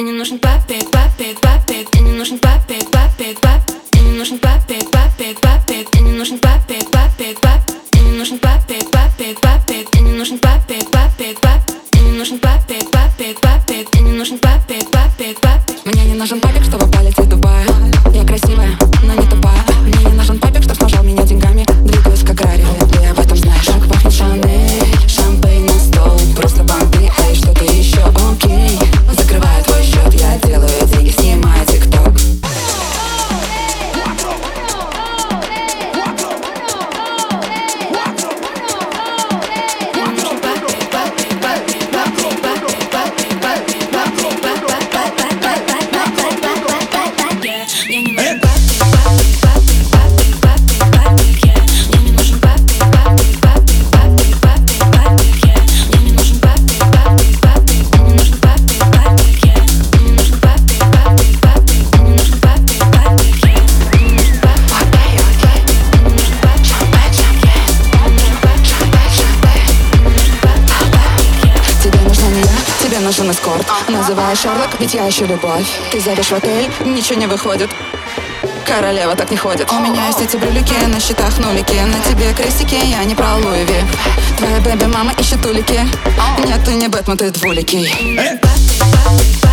не нужен папик, папик, папик, Мне не нужен папик, папик, пап. Мне не нужен папик, папик, папик, Мне не нужен папик, папик, пап. Мне не нужен папик, папик, папик, Мне не нужен папик, папик, пап. Мне не нужен папик, папик, папик, Мне не нужен папик, папик, пап. Мне не нужен папик, чтобы палец тебе нужен эскорт. Называешь Шерлок, ведь я ищу любовь. Ты зовешь в отель, ничего не выходит. Королева так не ходит. У меня есть эти брюлики, на счетах нулики. На тебе крестики, я не про Луи Ви. Твоя бэби-мама ищет улики Нет, ты не Бэтмен, ты двуликий. Папик